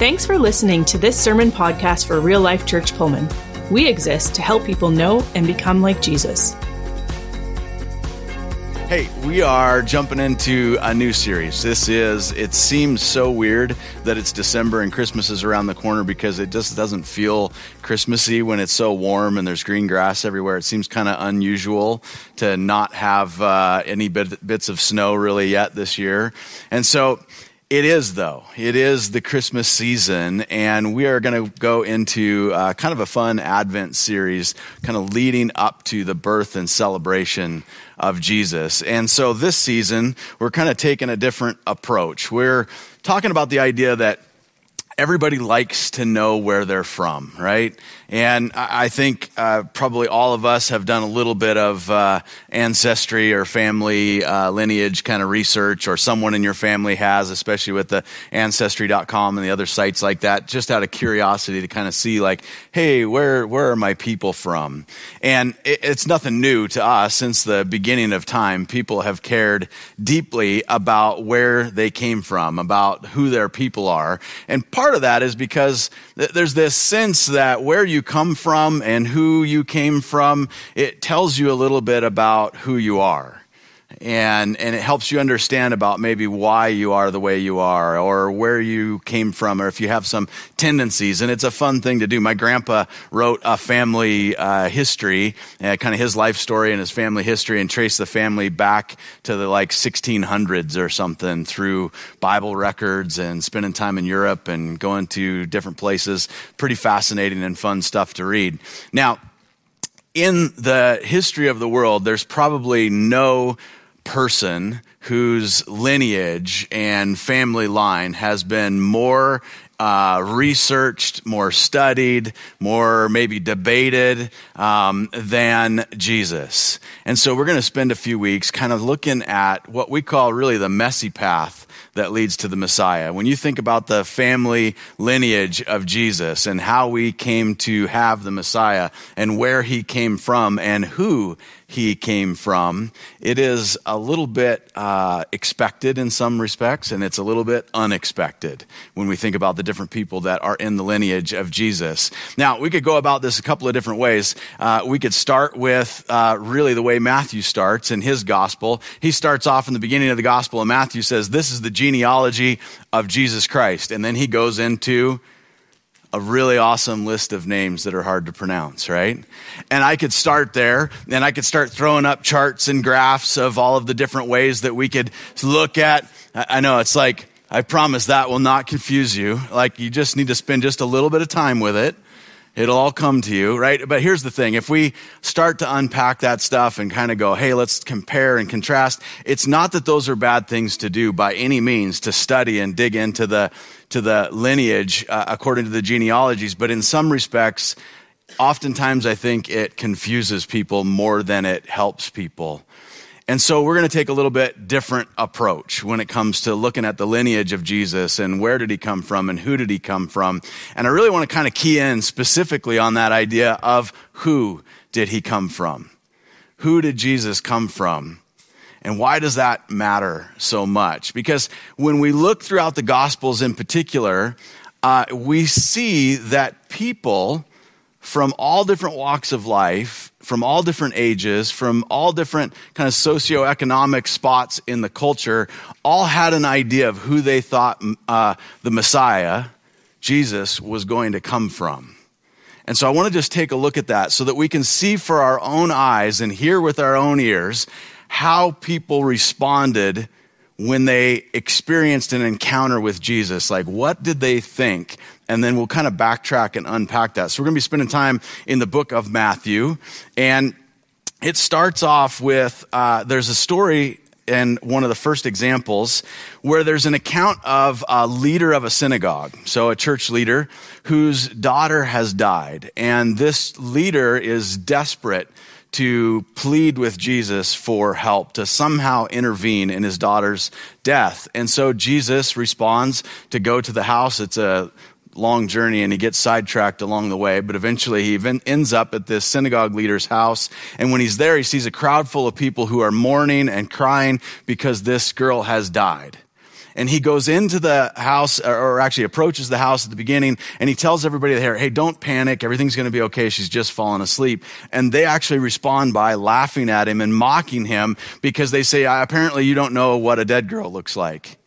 Thanks for listening to this sermon podcast for Real Life Church Pullman. We exist to help people know and become like Jesus. Hey, we are jumping into a new series. This is, it seems so weird that it's December and Christmas is around the corner because it just doesn't feel Christmassy when it's so warm and there's green grass everywhere. It seems kind of unusual to not have uh, any bit, bits of snow really yet this year. And so, it is, though. It is the Christmas season, and we are going to go into uh, kind of a fun Advent series, kind of leading up to the birth and celebration of Jesus. And so this season, we're kind of taking a different approach. We're talking about the idea that everybody likes to know where they're from, right? And I think uh, probably all of us have done a little bit of uh, ancestry or family uh, lineage kind of research, or someone in your family has, especially with the ancestry.com and the other sites like that, just out of curiosity to kind of see, like, hey, where, where are my people from? And it, it's nothing new to us. Since the beginning of time, people have cared deeply about where they came from, about who their people are. And part of that is because th- there's this sense that where you come from and who you came from, it tells you a little bit about who you are. And, and it helps you understand about maybe why you are the way you are or where you came from or if you have some tendencies. And it's a fun thing to do. My grandpa wrote a family uh, history, uh, kind of his life story and his family history, and traced the family back to the like 1600s or something through Bible records and spending time in Europe and going to different places. Pretty fascinating and fun stuff to read. Now, in the history of the world, there's probably no person whose lineage and family line has been more uh, researched, more studied, more maybe debated um, than Jesus. And so we're going to spend a few weeks kind of looking at what we call really the messy path that leads to the Messiah. When you think about the family lineage of Jesus and how we came to have the Messiah and where he came from and who he came from, it is a little bit uh, expected in some respects, and it's a little bit unexpected when we think about the different people that are in the lineage of Jesus. Now, we could go about this a couple of different ways. Uh, we could start with uh, really the way Matthew starts in his gospel. He starts off in the beginning of the gospel, and Matthew says, This is the genealogy of Jesus Christ. And then he goes into a really awesome list of names that are hard to pronounce, right? And I could start there, and I could start throwing up charts and graphs of all of the different ways that we could look at. I know it's like, I promise that will not confuse you. Like, you just need to spend just a little bit of time with it. It'll all come to you, right? But here's the thing. If we start to unpack that stuff and kind of go, hey, let's compare and contrast, it's not that those are bad things to do by any means to study and dig into the, to the lineage uh, according to the genealogies, but in some respects, oftentimes I think it confuses people more than it helps people. And so we're going to take a little bit different approach when it comes to looking at the lineage of Jesus and where did he come from and who did he come from. And I really want to kind of key in specifically on that idea of who did he come from? Who did Jesus come from? And why does that matter so much? Because when we look throughout the Gospels in particular, uh, we see that people from all different walks of life, from all different ages, from all different kind of socioeconomic spots in the culture, all had an idea of who they thought uh, the Messiah, Jesus, was going to come from. And so I want to just take a look at that so that we can see for our own eyes and hear with our own ears how people responded when they experienced an encounter with Jesus. Like, what did they think? And then we'll kind of backtrack and unpack that. So, we're going to be spending time in the book of Matthew. And it starts off with uh, there's a story in one of the first examples where there's an account of a leader of a synagogue, so a church leader whose daughter has died. And this leader is desperate to plead with Jesus for help, to somehow intervene in his daughter's death. And so Jesus responds to go to the house. It's a long journey and he gets sidetracked along the way, but eventually he even ends up at this synagogue leader's house. And when he's there, he sees a crowd full of people who are mourning and crying because this girl has died. And he goes into the house, or actually approaches the house at the beginning, and he tells everybody there, hey, don't panic, everything's going to be okay, she's just fallen asleep. And they actually respond by laughing at him and mocking him because they say, apparently you don't know what a dead girl looks like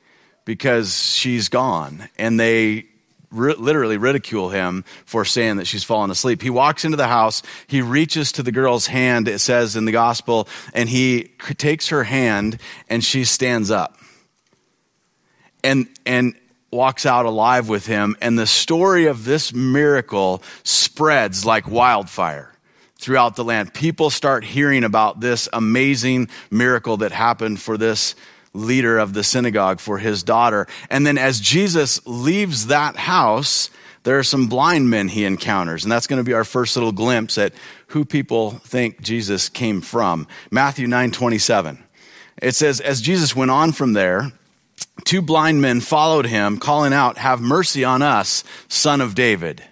because she's gone. And they literally ridicule him for saying that she's fallen asleep. He walks into the house, he reaches to the girl's hand, it says in the gospel, and he takes her hand and she stands up. And, and walks out alive with him. And the story of this miracle spreads like wildfire throughout the land. People start hearing about this amazing miracle that happened for this leader of the synagogue for his daughter. And then as Jesus leaves that house, there are some blind men he encounters. And that's going to be our first little glimpse at who people think Jesus came from. Matthew 9 27. It says, As Jesus went on from there, two blind men followed him, calling out, Have mercy on us, son of David.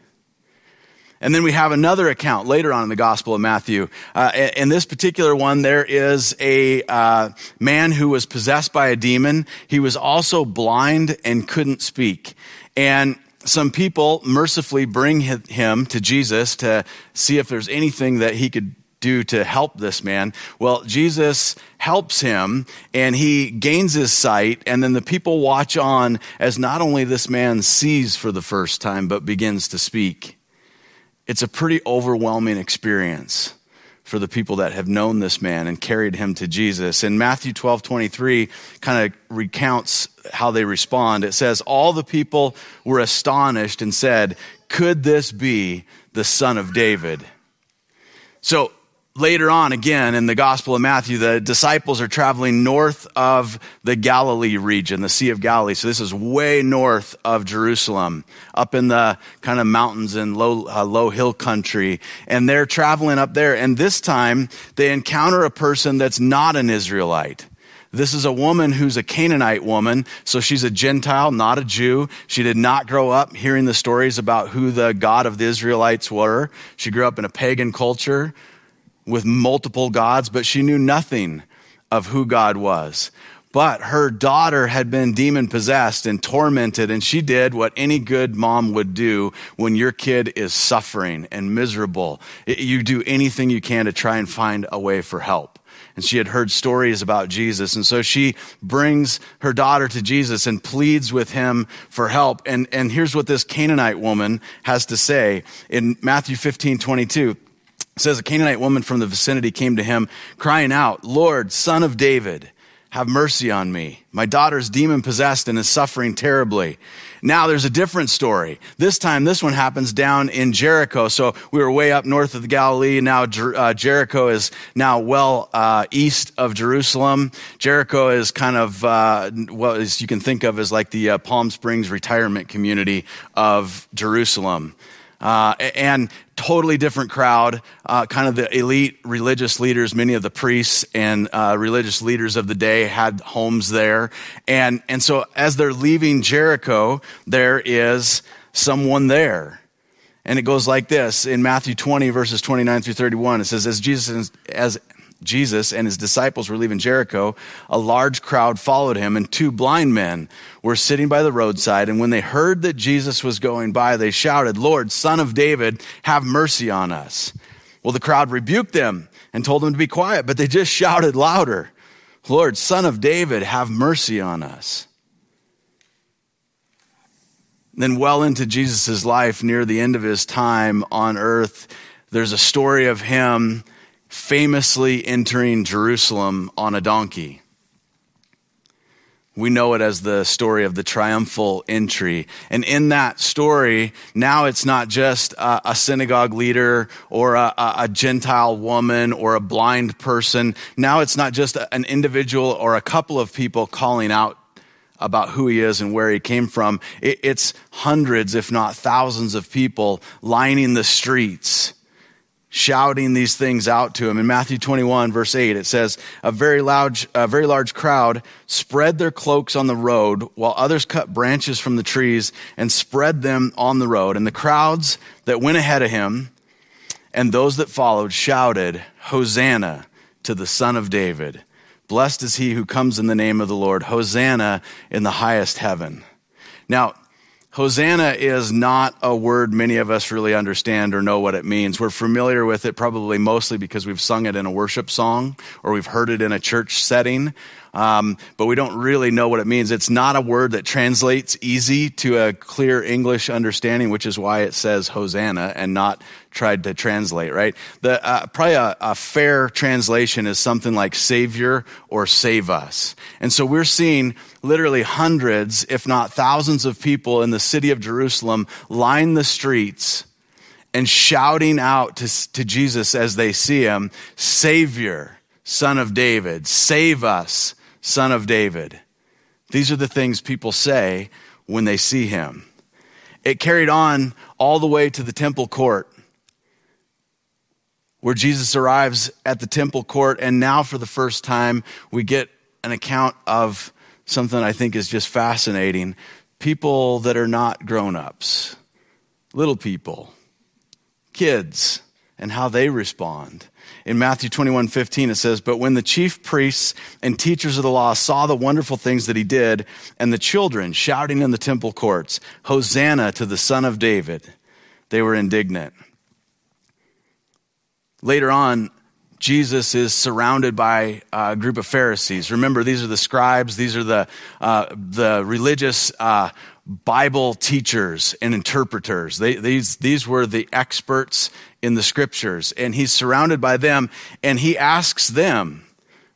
And then we have another account later on in the Gospel of Matthew. Uh, in this particular one, there is a uh, man who was possessed by a demon. He was also blind and couldn't speak. And some people mercifully bring him to Jesus to see if there's anything that he could do to help this man? Well, Jesus helps him and he gains his sight, and then the people watch on as not only this man sees for the first time, but begins to speak it's a pretty overwhelming experience for the people that have known this man and carried him to Jesus. And Matthew 12 23 kind of recounts how they respond. It says, All the people were astonished and said, Could this be the son of David? So later on, again, in the Gospel of Matthew, the disciples are traveling north of the Galilee region, the Sea of Galilee. So this is way north of Jerusalem, up in the kind of mountains and low, uh, low hill country. And they're traveling up there. And this time, they encounter a person that's not an Israelite. This is a woman who's a Canaanite woman, so she's a Gentile, not a Jew. She did not grow up hearing the stories about who the God of the Israelites were. She grew up in a pagan culture with multiple gods, but she knew nothing of who God was. But her daughter had been demon possessed and tormented, and she did what any good mom would do when your kid is suffering and miserable. You do anything you can to try and find a way for help. And she had heard stories about Jesus. And so she brings her daughter to Jesus and pleads with him for help. And, and here's what this Canaanite woman has to say in Matthew 15 22. It says a Canaanite woman from the vicinity came to him, crying out, Lord, son of David, have mercy on me. My daughter's demon possessed and is suffering terribly. Now there's a different story. This time, this one happens down in Jericho. So we were way up north of the Galilee. Now uh, Jericho is now well uh, east of Jerusalem. Jericho is kind of uh, what you can think of as like the uh, Palm Springs retirement community of Jerusalem. Uh, and totally different crowd, uh, kind of the elite religious leaders. Many of the priests and uh, religious leaders of the day had homes there, and and so as they're leaving Jericho, there is someone there. And it goes like this in Matthew 20, verses 29 through 31. It says, As Jesus, as Jesus and his disciples were leaving Jericho, a large crowd followed him, and two blind men were sitting by the roadside. And when they heard that Jesus was going by, they shouted, Lord, son of David, have mercy on us. Well, the crowd rebuked them and told them to be quiet, but they just shouted louder, Lord, son of David, have mercy on us. Then, well into Jesus' life, near the end of his time on earth, there's a story of him famously entering Jerusalem on a donkey. We know it as the story of the triumphal entry. And in that story, now it's not just a, a synagogue leader or a, a, Gentile woman or a blind person. Now it's not just an individual or a couple of people calling out about who he is and where he came from. It, it's hundreds, if not thousands of people lining the streets shouting these things out to him. In Matthew 21, verse 8, it says, A very large, a very large crowd spread their cloaks on the road, while others cut branches from the trees and spread them on the road. And the crowds that went ahead of him and those that followed shouted, Hosanna to the Son of David. Blessed is he who comes in the name of the Lord. Hosanna in the highest heaven. Now, Hosanna is not a word many of us really understand or know what it means. We're familiar with it probably mostly because we've sung it in a worship song or we've heard it in a church setting um, but we don't really know what it means. It's not a word that translates easy to a clear English understanding, which is why it says Hosanna and not tried to translate, right? The, uh, probably a, a fair translation is something like Savior or Save Us. And so we're seeing literally hundreds, if not thousands of people in the city of Jerusalem line the streets and shouting out to, to Jesus as they see him, Savior, Son of David, save us, son of David. These are the things people say when they see him. It carried on all the way to the temple court, where Jesus arrives at the temple court, and now for the first time, we get an account of something I think is just fascinating people that are not grown ups, little people, kids, and how they respond in Matthew 21 15, it says, But when the chief priests and teachers of the law saw the wonderful things that he did, and the children shouting in the temple courts, Hosanna to the Son of David, they were indignant. Later on, Jesus is surrounded by a group of Pharisees. Remember, these are the scribes, these are the, uh, the religious uh, Bible teachers and interpreters. They, these, these were the experts in the scriptures. And he's surrounded by them, and he asks them,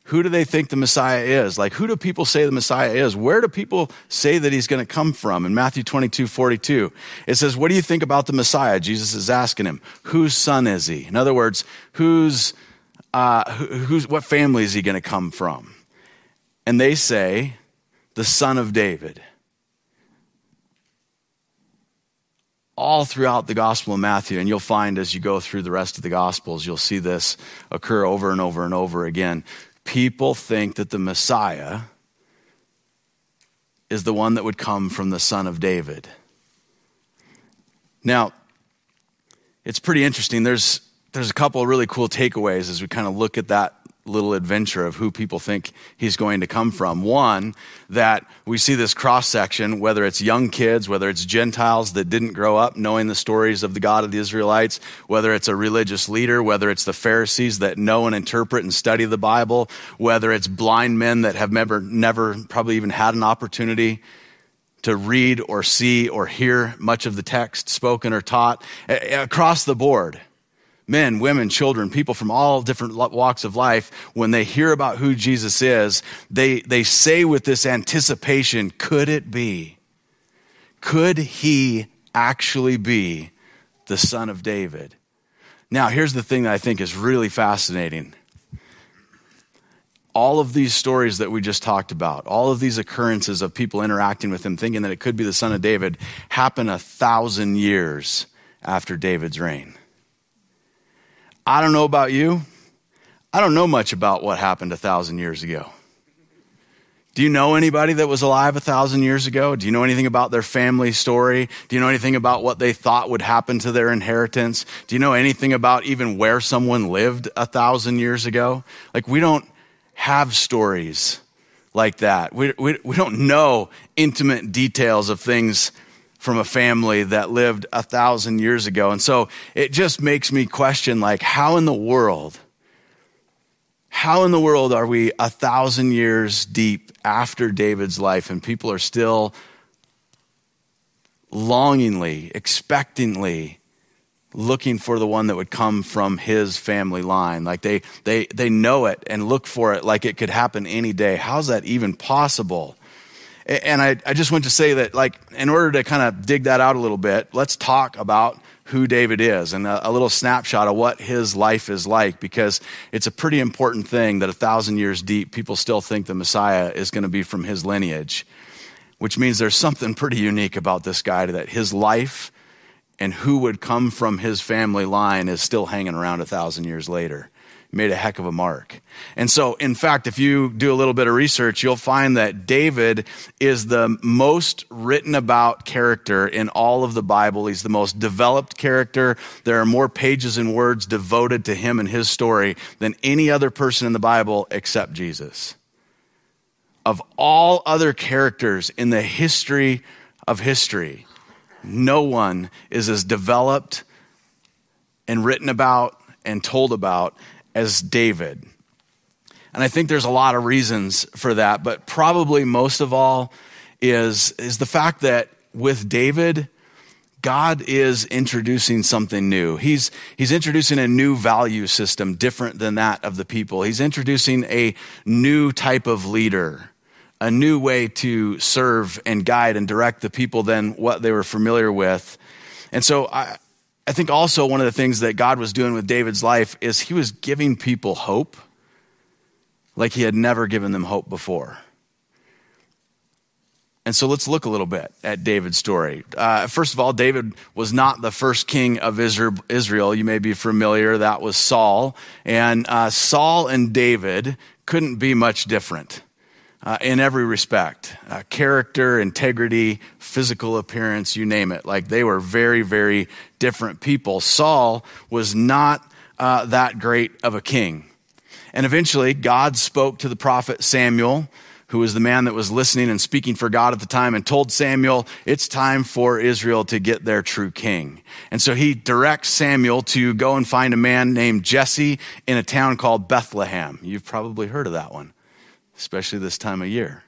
who do they think the Messiah is? Like, who do people say the Messiah is? Where do people say that he's going to come from? In Matthew 22, 42, it says, What do you think about the Messiah? Jesus is asking him, Whose son is he? In other words, whose uh, who's, what family is he going to come from? And they say, the son of David. All throughout the Gospel of Matthew, and you'll find as you go through the rest of the Gospels, you'll see this occur over and over and over again. People think that the Messiah is the one that would come from the son of David. Now, it's pretty interesting. There's there's a couple of really cool takeaways as we kind of look at that little adventure of who people think he's going to come from. One, that we see this cross section, whether it's young kids, whether it's Gentiles that didn't grow up knowing the stories of the God of the Israelites, whether it's a religious leader, whether it's the Pharisees that know and interpret and study the Bible, whether it's blind men that have never, never probably even had an opportunity to read or see or hear much of the text spoken or taught across the board men, women, children, people from all different walks of life, when they hear about who Jesus is, they, they say with this anticipation, could it be? Could he actually be the son of David? Now, here's the thing that I think is really fascinating. All of these stories that we just talked about, all of these occurrences of people interacting with him, thinking that it could be the son of David, happen a thousand years after David's reign. I don't know about you. I don't know much about what happened a thousand years ago. Do you know anybody that was alive a thousand years ago? Do you know anything about their family story? Do you know anything about what they thought would happen to their inheritance? Do you know anything about even where someone lived a thousand years ago? Like, we don't have stories like that. We, we, we don't know intimate details of things from a family that lived a thousand years ago. And so it just makes me question like, how in the world, how in the world are we a thousand years deep after David's life and people are still longingly, expectantly looking for the one that would come from his family line. Like they, they, they know it and look for it like it could happen any day. How's that even possible? And I, I just want to say that, like, in order to kind of dig that out a little bit, let's talk about who David is and a, a, little snapshot of what his life is like because it's a pretty important thing that a thousand years deep, people still think the Messiah is going to be from his lineage, which means there's something pretty unique about this guy that his life and who would come from his family line is still hanging around a thousand years later made a heck of a mark. And so, in fact, if you do a little bit of research, you'll find that David is the most written about character in all of the Bible. He's the most developed character. There are more pages and words devoted to him and his story than any other person in the Bible except Jesus. of all other characters in the history of history, no one is as developed and written about and told about as David. And I think there's a lot of reasons for that, but probably most of all is, is the fact that with David, God is introducing something new. He's, he's introducing a new value system different than that of the people. He's introducing a new type of leader, a new way to serve and guide and direct the people than what they were familiar with. And so I, I think also one of the things that God was doing with David's life is he was giving people hope like he had never given them hope before. And so let's look a little bit at David's story. Uh, first of all, David was not the first king of Israel. You may be familiar. That was Saul. And uh, Saul and David couldn't be much different uh, in every respect uh, character, integrity, physical appearance, you name it. Like they were very, very different people. Saul was not uh, that great of a king. And eventually, God spoke to the prophet Samuel who was the man that was listening and speaking for God at the time, and told Samuel, It's time for Israel to get their true king. And so he directs Samuel to go and find a man named Jesse in a town called Bethlehem. You've probably heard of that one, especially this time of year.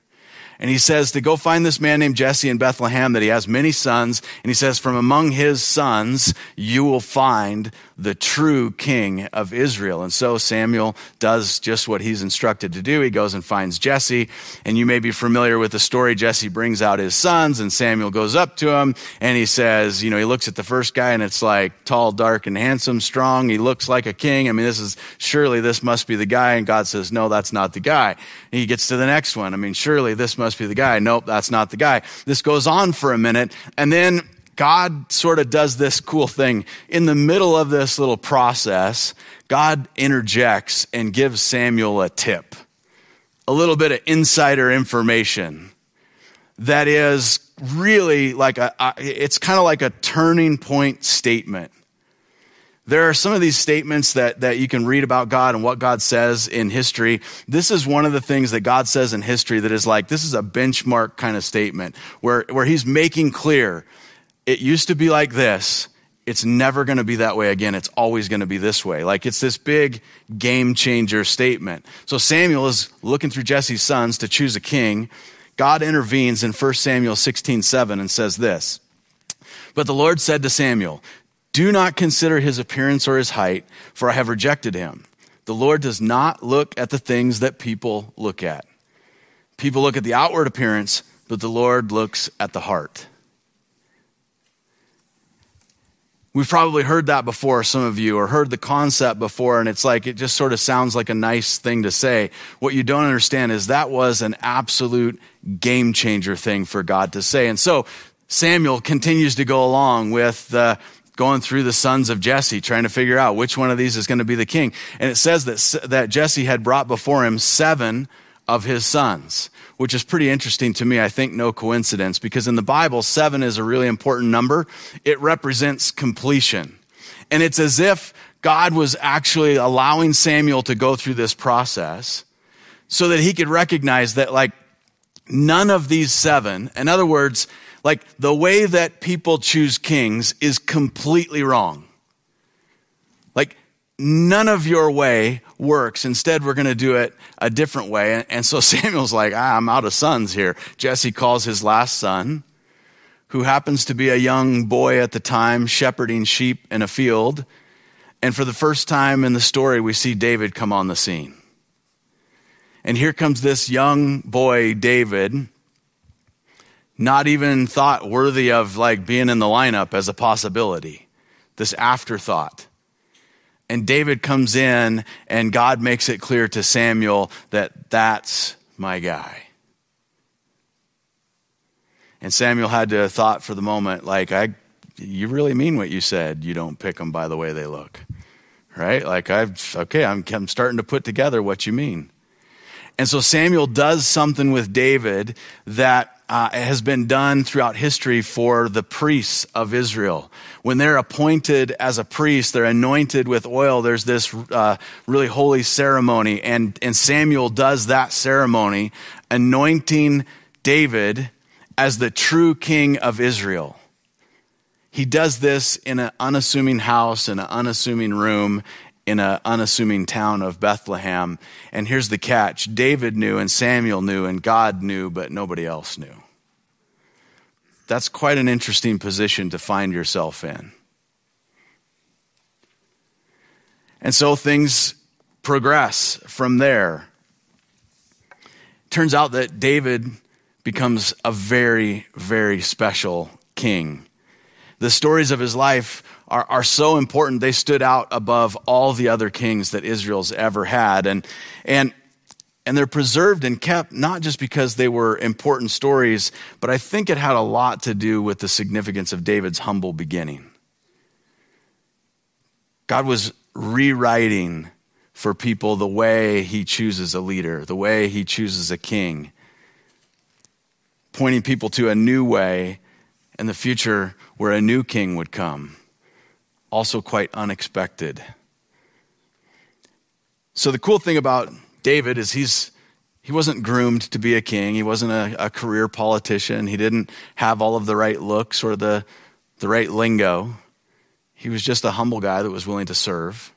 And he says to go find this man named Jesse in Bethlehem, that he has many sons. And he says, From among his sons, you will find the true king of Israel. And so Samuel does just what he's instructed to do. He goes and finds Jesse. And you may be familiar with the story. Jesse brings out his sons, and Samuel goes up to him and he says, You know, he looks at the first guy and it's like tall, dark, and handsome, strong. He looks like a king. I mean, this is surely this must be the guy. And God says, No, that's not the guy. And he gets to the next one. I mean, surely this must be the guy. Nope, that's not the guy. This goes on for a minute. And then God sort of does this cool thing. In the middle of this little process, God interjects and gives Samuel a tip, a little bit of insider information that is really like a, it's kind of like a turning point statement. There are some of these statements that, that you can read about God and what God says in history. This is one of the things that God says in history that is like, this is a benchmark kind of statement where, where he's making clear it used to be like this. It's never going to be that way again. It's always going to be this way. Like it's this big game changer statement. So Samuel is looking through Jesse's sons to choose a king. God intervenes in 1 Samuel 16 7 and says this. But the Lord said to Samuel, Do not consider his appearance or his height, for I have rejected him. The Lord does not look at the things that people look at. People look at the outward appearance, but the Lord looks at the heart. We've probably heard that before, some of you, or heard the concept before, and it's like it just sort of sounds like a nice thing to say. What you don't understand is that was an absolute game changer thing for God to say. And so Samuel continues to go along with uh, going through the sons of Jesse, trying to figure out which one of these is going to be the king. And it says that, that Jesse had brought before him seven of his sons which is pretty interesting to me. I think no coincidence because in the Bible, seven is a really important number. It represents completion. And it's as if God was actually allowing Samuel to go through this process so that he could recognize that, like, none of these seven, in other words, like the way that people choose kings is completely wrong. Like, none of your way works. Instead, we're going to do it a different way. And so Samuel's like, ah, I'm out of sons here. Jesse calls his last son, who happens to be a young boy at the time, shepherding sheep in a field. And for the first time in the story, we see David come on the scene. And here comes this young boy, David, not even thought worthy of like being in the lineup as a possibility, this afterthought. And David comes in, and God makes it clear to Samuel that that's my guy. And Samuel had to thought for the moment, like, I, you really mean what you said. You don't pick them by the way they look. Right? Like, I've, okay, I'm, I'm starting to put together what you mean. And so Samuel does something with David that uh, has been done throughout history for the priests of Israel. When they're appointed as a priest, they're anointed with oil. There's this uh, really holy ceremony, and, and Samuel does that ceremony, anointing David as the true king of Israel. He does this in an unassuming house, in an unassuming room, in an unassuming town of Bethlehem. And here's the catch David knew, and Samuel knew, and God knew, but nobody else knew. That's quite an interesting position to find yourself in. And so things progress from there. Turns out that David becomes a very, very special king. The stories of his life are, are so important, they stood out above all the other kings that Israel's ever had. And, and, and they're preserved and kept not just because they were important stories, but I think it had a lot to do with the significance of David's humble beginning. God was rewriting for people the way he chooses a leader, the way he chooses a king, pointing people to a new way in the future where a new king would come also quite unexpected. So the cool thing about David is he's he wasn't groomed to be a king. He wasn't a, a, career politician. He didn't have all of the right looks or the, the right lingo. He was just a humble guy that was willing to serve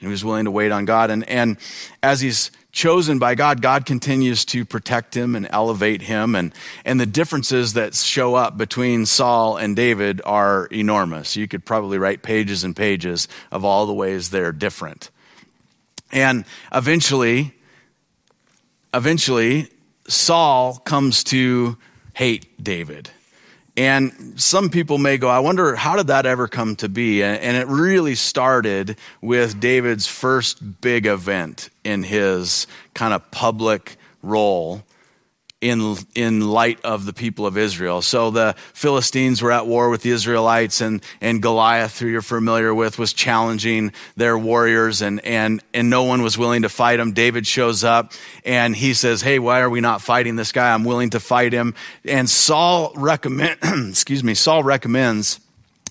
and he was willing to wait on God. And, and as he's chosen by God, God continues to protect him and elevate him. And, and the differences that show up between Saul and David are enormous. You could probably write pages and pages of all the ways they're different. And eventually, eventually, Saul comes to hate David. And some people may go, I wonder, how did that ever come to be? And it really started with David's first big event in his kind of public role in, in light of the people of Israel. So the Philistines were at war with the Israelites, and, and Goliath, who you're familiar with, was challenging their warriors, and, and, and no one was willing to fight him. David shows up, and he says, Hey, why are we not fighting this guy? I'm willing to fight him. And Saul recommend, excuse me, Saul recommends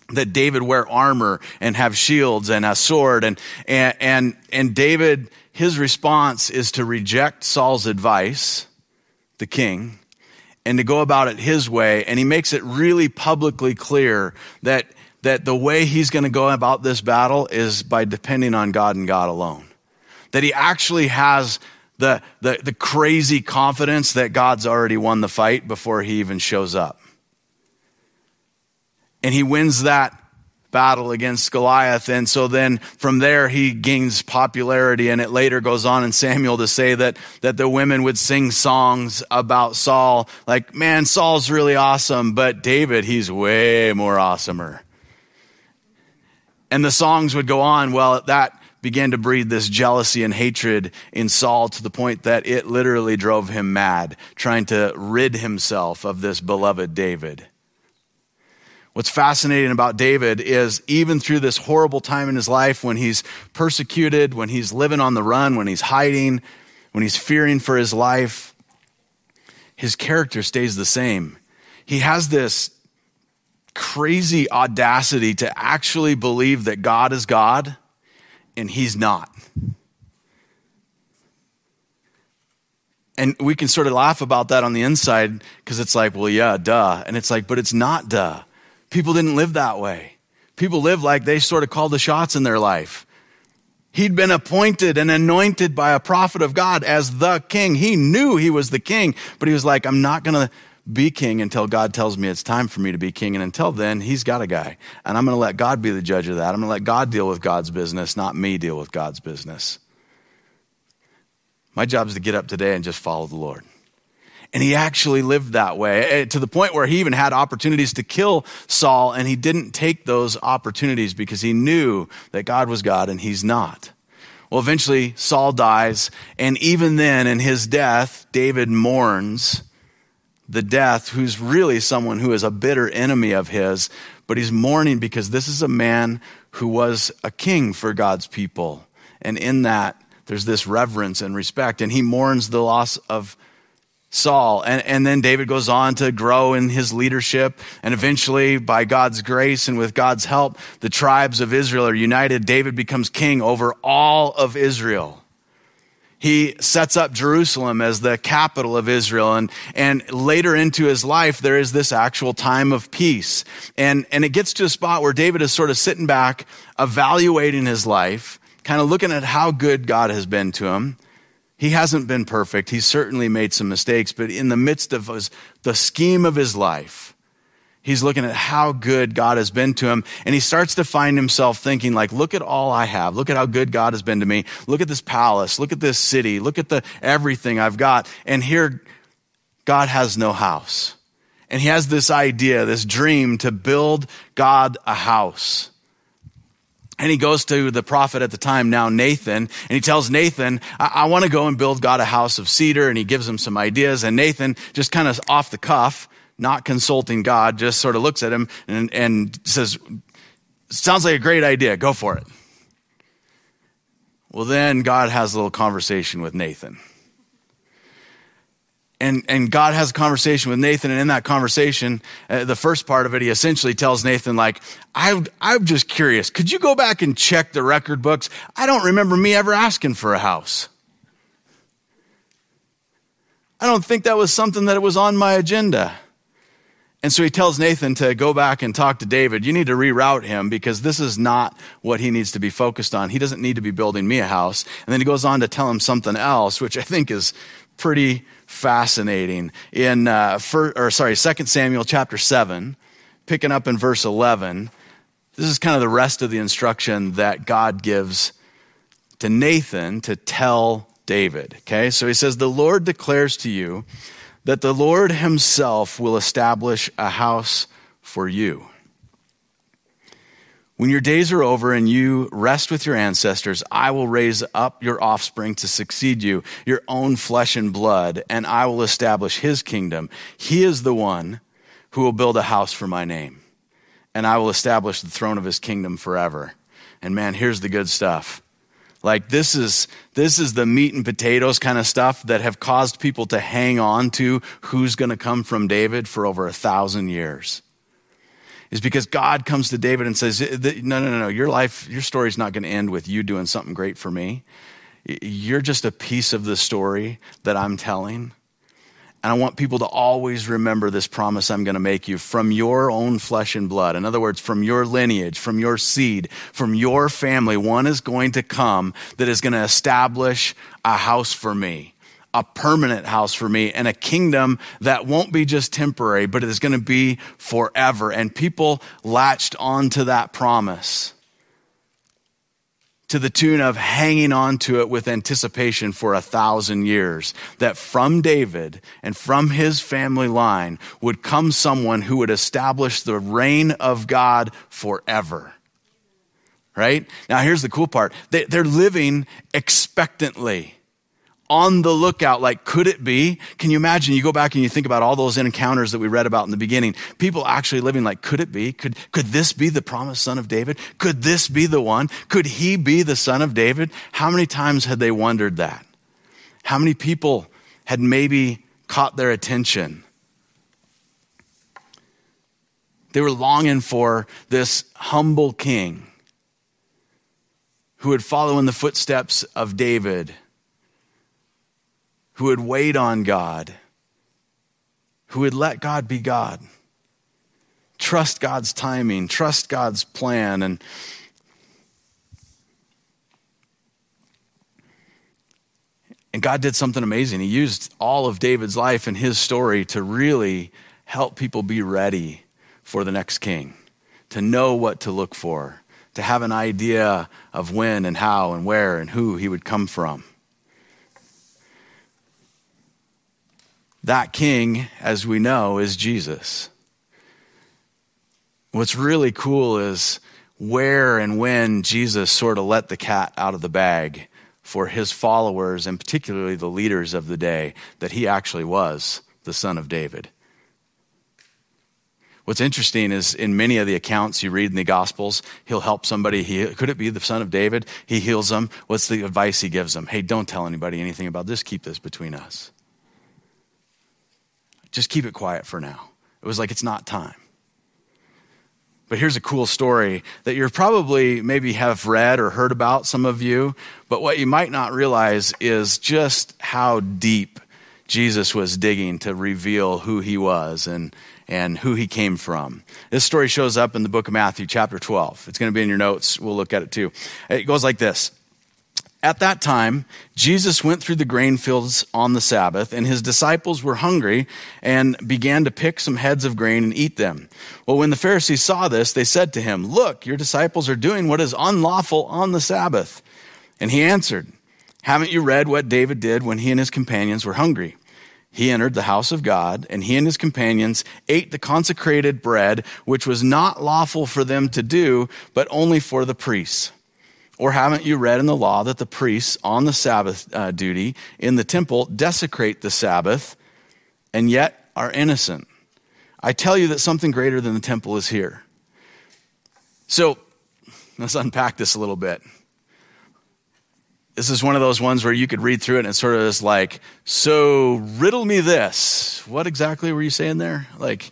that David wear armor and have shields and a sword, and, and, and, and David, his response is to reject Saul's advice the king, and to go about it his way. And he makes it really publicly clear that, that the way he's going to go about this battle is by depending on God and God alone. That he actually has the, the, the crazy confidence that God's already won the fight before he even shows up. And he wins that battle against Goliath. And so then from there, he gains popularity. And it later goes on in Samuel to say that, that the women would sing songs about Saul, like, man, Saul's really awesome, but David, he's way more awesomer. And the songs would go on. Well, that began to breed this jealousy and hatred in Saul to the point that it literally drove him mad, trying to rid himself of this beloved David. What's fascinating about David is even through this horrible time in his life when he's persecuted, when he's living on the run, when he's hiding, when he's fearing for his life, his character stays the same. He has this crazy audacity to actually believe that God is God and he's not. And we can sort of laugh about that on the inside because it's like, well, yeah, duh. And it's like, but it's not duh. People didn't live that way. People lived like they sort of called the shots in their life. He'd been appointed and anointed by a prophet of God as the king. He knew he was the king, but he was like, I'm not going to be king until God tells me it's time for me to be king. And until then, he's got a guy. And I'm going to let God be the judge of that. I'm going to let God deal with God's business, not me deal with God's business. My job is to get up today and just follow the Lord. And he actually lived that way eh, to the point where he even had opportunities to kill Saul, and he didn't take those opportunities because he knew that God was God and he's not. Well, eventually, Saul dies, and even then, in his death, David mourns the death, who's really someone who is a bitter enemy of his, but he's mourning because this is a man who was a king for God's people. And in that, there's this reverence and respect, and he mourns the loss of Saul. And, and then David goes on to grow in his leadership. And eventually, by God's grace and with God's help, the tribes of Israel are united. David becomes king over all of Israel he sets up Jerusalem as the capital of Israel. And, and later into his life, there is this actual time of peace. And, and it gets to a spot where David is sort of sitting back, evaluating his life, kind of looking at how good God has been to him. He hasn't been perfect. He's certainly made some mistakes, but in the midst of his, the scheme of his life, He's looking at how good God has been to him. And he starts to find himself thinking like, look at all I have. Look at how good God has been to me. Look at this palace. Look at this city. Look at the everything I've got. And here, God has no house. And he has this idea, this dream to build God a house. And he goes to the prophet at the time, now Nathan, and he tells Nathan, I, I want to go and build God a house of cedar. And he gives him some ideas. And Nathan, just kind of off the cuff, not consulting God, just sort of looks at him and, and says, Sounds like a great idea. Go for it. Well, then God has a little conversation with Nathan. And, and God has a conversation with Nathan, and in that conversation, uh, the first part of it, he essentially tells Nathan, like, I, I'm just curious, could you go back and check the record books? I don't remember me ever asking for a house. I don't think that was something that was on my agenda. And so he tells Nathan to go back and talk to David. You need to reroute him because this is not what he needs to be focused on. He doesn't need to be building me a house. And then he goes on to tell him something else, which I think is pretty fascinating. In, uh, for, or sorry, Second Samuel chapter 7, picking up in verse 11, this is kind of the rest of the instruction that God gives to Nathan to tell David. Okay, so he says, The Lord declares to you, that the Lord Himself will establish a house for you. When your days are over and you rest with your ancestors, I will raise up your offspring to succeed you, your own flesh and blood, and I will establish his kingdom. He is the one who will build a house for my name, and I will establish the throne of his kingdom forever. And man, here's the good stuff. Like this is this is the meat and potatoes kind of stuff that have caused people to hang on to who's going to come from David for over a thousand years. Is because God comes to David and says, "No, no, no, no. Your life, your story's not going to end with you doing something great for me. You're just a piece of the story that I'm telling." And I want people to always remember this promise I'm going to make you from your own flesh and blood. In other words, from your lineage, from your seed, from your family. One is going to come that is going to establish a house for me, a permanent house for me, and a kingdom that won't be just temporary, but it is going to be forever. And people latched onto that promise to the tune of hanging on to it with anticipation for a thousand years. That from David and from his family line would come someone who would establish the reign of God forever. Right? Now, here's the cool part they, are living expectantly on the lookout like could it be? Can you imagine you go back and you think about all those encounters that we read about in the beginning. People actually living like could it be? Could could this be the promised son of david? Could this be the one? Could he be the son of david? How many times had they wondered that? How many people had maybe caught their attention? They were longing for this humble king who would follow in the footsteps of david who would wait on God, who would let God be God, trust God's timing, trust God's plan, and And God did something amazing. He used all of David's life and his story to really help people be ready for the next king, to know what to look for, to have an idea of when and how and where and who he would come from. That king, as we know, is Jesus. What's really cool is where and when Jesus sort of let the cat out of the bag for his followers and particularly the leaders of the day that he actually was the son of David. What's interesting is in many of the accounts you read in the Gospels, he'll help somebody. He, could it be the son of David? He heals them. What's the advice he gives them? Hey, don't tell anybody anything about this. Keep this between us. Just keep it quiet for now. It was like, it's not time. But here's a cool story that you're probably maybe have read or heard about, some of you. But what you might not realize is just how deep Jesus was digging to reveal who he was and, and who he came from. This story shows up in the book of Matthew, chapter 12. It's going to be in your notes. We'll look at it too. It goes like this. At that time, Jesus went through the grain fields on the Sabbath, and his disciples were hungry and began to pick some heads of grain and eat them. Well, when the Pharisees saw this, they said to him, Look, your disciples are doing what is unlawful on the Sabbath. And he answered, Haven't you read what David did when he and his companions were hungry? He entered the house of God, and he and his companions ate the consecrated bread, which was not lawful for them to do, but only for the priests. Or haven't you read in the law that the priests on the Sabbath uh, duty in the temple desecrate the Sabbath and yet are innocent? I tell you that something greater than the temple is here. So let's unpack this a little bit. This is one of those ones where you could read through it and sort of is like, so riddle me this. What exactly were you saying there? Like,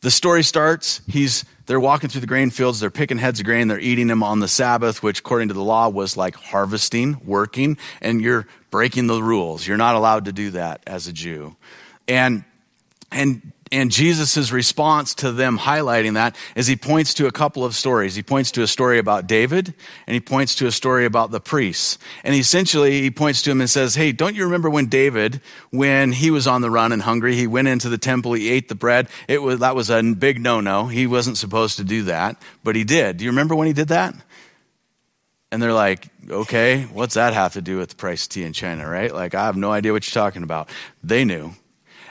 the story starts, he's they're walking through the grain fields, they're picking heads of grain, they're eating them on the Sabbath, which according to the law was like harvesting, working, and you're breaking the rules. You're not allowed to do that as a Jew. And and and Jesus' response to them highlighting that is he points to a couple of stories. He points to a story about David and he points to a story about the priests. And essentially he points to him and says, Hey, don't you remember when David, when he was on the run and hungry, he went into the temple, he ate the bread. It was, that was a big no-no. He wasn't supposed to do that, but he did. Do you remember when he did that? And they're like, okay, what's that have to do with the price of tea in China, right? Like, I have no idea what you're talking about. They knew.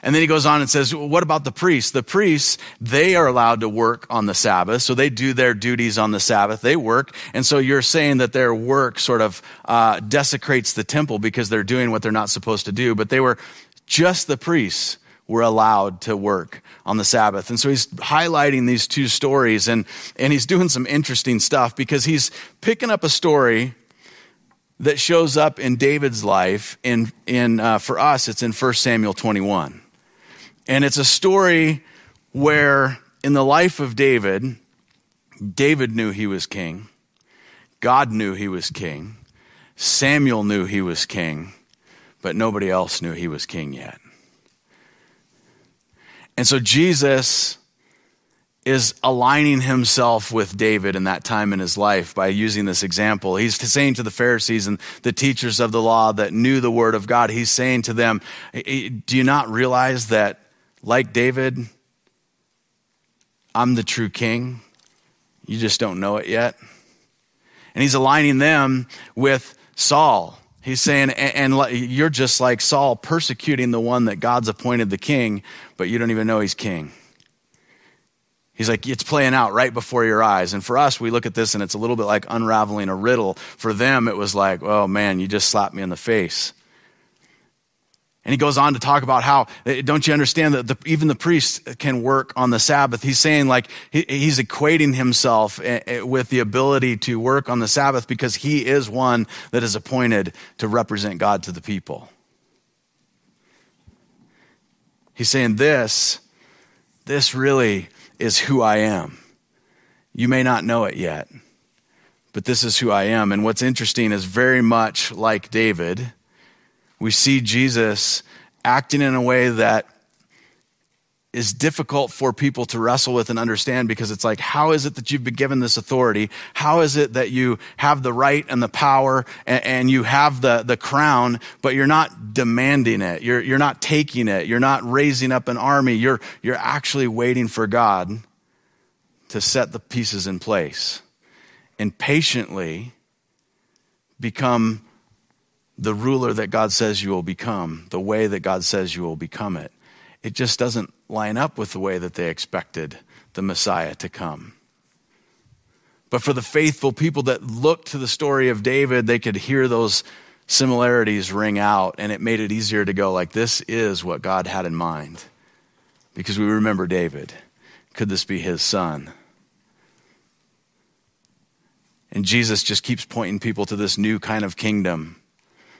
And then he goes on and says, well, What about the priests? The priests, they are allowed to work on the Sabbath, so they do their duties on the Sabbath. They work. And so you're saying that their work sort of uh, desecrates the temple because they're doing what they're not supposed to do. But they were just the priests were allowed to work on the Sabbath. And so he's highlighting these two stories and, and he's doing some interesting stuff because he's picking up a story that shows up in David's life. In, in, uh, for us, it's in 1 Samuel 21. And it's a story where in the life of David, David knew he was king. God knew he was king. Samuel knew he was king, but nobody else knew he was king yet. And so Jesus is aligning himself with David in that time in his life by using this example. He's saying to the Pharisees and the teachers of the law that knew the word of God, he's saying to them, Do you not realize that like David, I'm the true king. You just don't know it yet. And he's aligning them with Saul. He's saying, and, you're just like Saul, persecuting the one that God's appointed the king, but you don't even know he's king. He's like, it's playing out right before your eyes. And for us, we look at this and it's a little bit like unraveling a riddle. For them, it was like, oh man, you just slapped me in the face. And he goes on to talk about how, eh, don't you understand that the, even the priest can work on the Sabbath? He's saying, like, he, he's equating himself eh, eh, with the ability to work on the Sabbath because he is one that is appointed to represent God to the people. He's saying, this, this really is who I am. You may not know it yet, but this is who I am. And what's interesting is very much like David we see Jesus acting in a way that is difficult for people to wrestle with and understand because it's like, how is it that you've been given this authority? How is it that you have the right and the power and, and, you have the, the crown, but you're not demanding it? You're, you're not taking it. You're not raising up an army. You're, you're actually waiting for God to set the pieces in place and patiently become the ruler that God says you will become, the way that God says you will become it. It just doesn't line up with the way that they expected the Messiah to come. But for the faithful people that looked to the story of David, they could hear those similarities ring out, and it made it easier to go, like, this is what God had in mind. Because we remember David. Could this be his son? And Jesus just keeps pointing people to this new kind of kingdom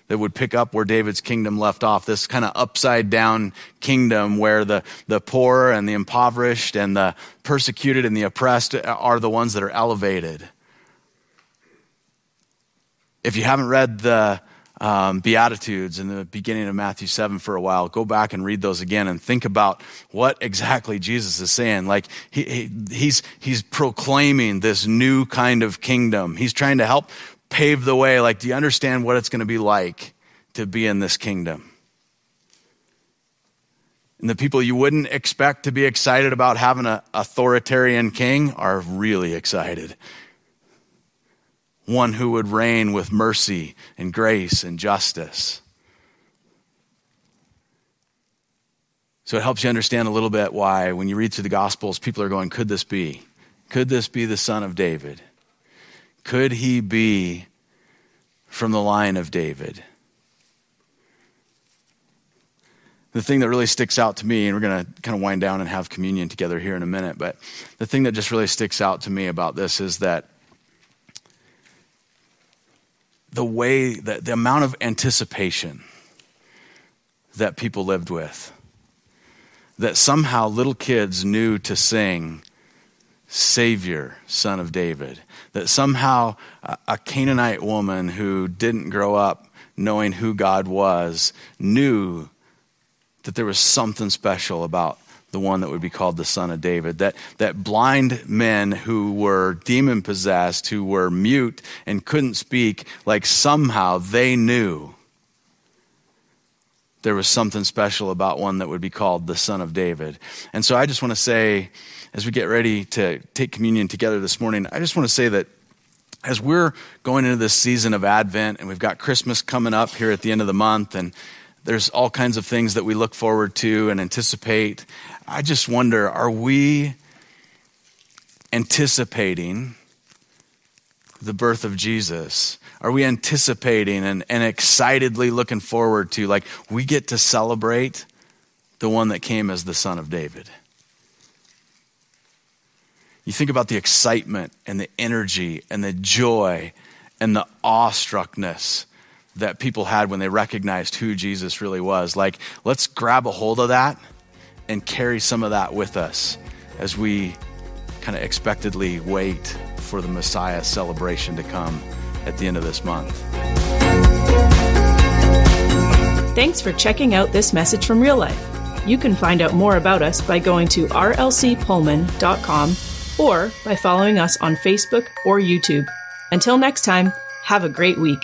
that would pick up where David's kingdom left off. This kind of upside down kingdom where the, the poor and the impoverished and the persecuted and the oppressed are the ones that are elevated. If you haven't read the um, Beatitudes in the beginning of Matthew 7 for a while, go back and read those again and think about what exactly Jesus is saying. Like, he, he, he's, he's proclaiming this new kind of kingdom. He's trying to help pave the way. Like, do you understand what it's going to be like to be in this kingdom? And the people you wouldn't expect to be excited about having an authoritarian king are really excited. One who would reign with mercy and grace and justice. So it helps you understand a little bit why, when you read through the Gospels, people are going, Could this be? Could this be the son of David? Could he be from the line of David? The thing that really sticks out to me, and we're going to kind of wind down and have communion together here in a minute, but the thing that just really sticks out to me about this is that the way that the amount of anticipation that people lived with, that somehow little kids knew to sing Savior, Son of David. That somehow a Canaanite woman who didn't grow up knowing who God was knew that there was something special about the one that would be called the Son of David. That, that blind men who were demon possessed, who were mute and couldn't speak, like somehow they knew there was something special about one that would be called the Son of David. And so I just want to say, as we get ready to take communion together this morning, I just want to say that as we're going into this season of Advent and we've got Christmas coming up here at the end of the month and there's all kinds of things that we look forward to and anticipate. I just wonder are we anticipating the birth of Jesus? Are we anticipating and, and excitedly looking forward to, like, we get to celebrate the one that came as the Son of David? You think about the excitement and the energy and the joy and the awestruckness that people had when they recognized who Jesus really was. Like, let's grab a hold of that and carry some of that with us as we kind of expectedly wait for the Messiah celebration to come at the end of this month. Thanks for checking out this message from real life. You can find out more about us by going to rlcpullman.com or by following us on Facebook or YouTube. Until next time, have a great week.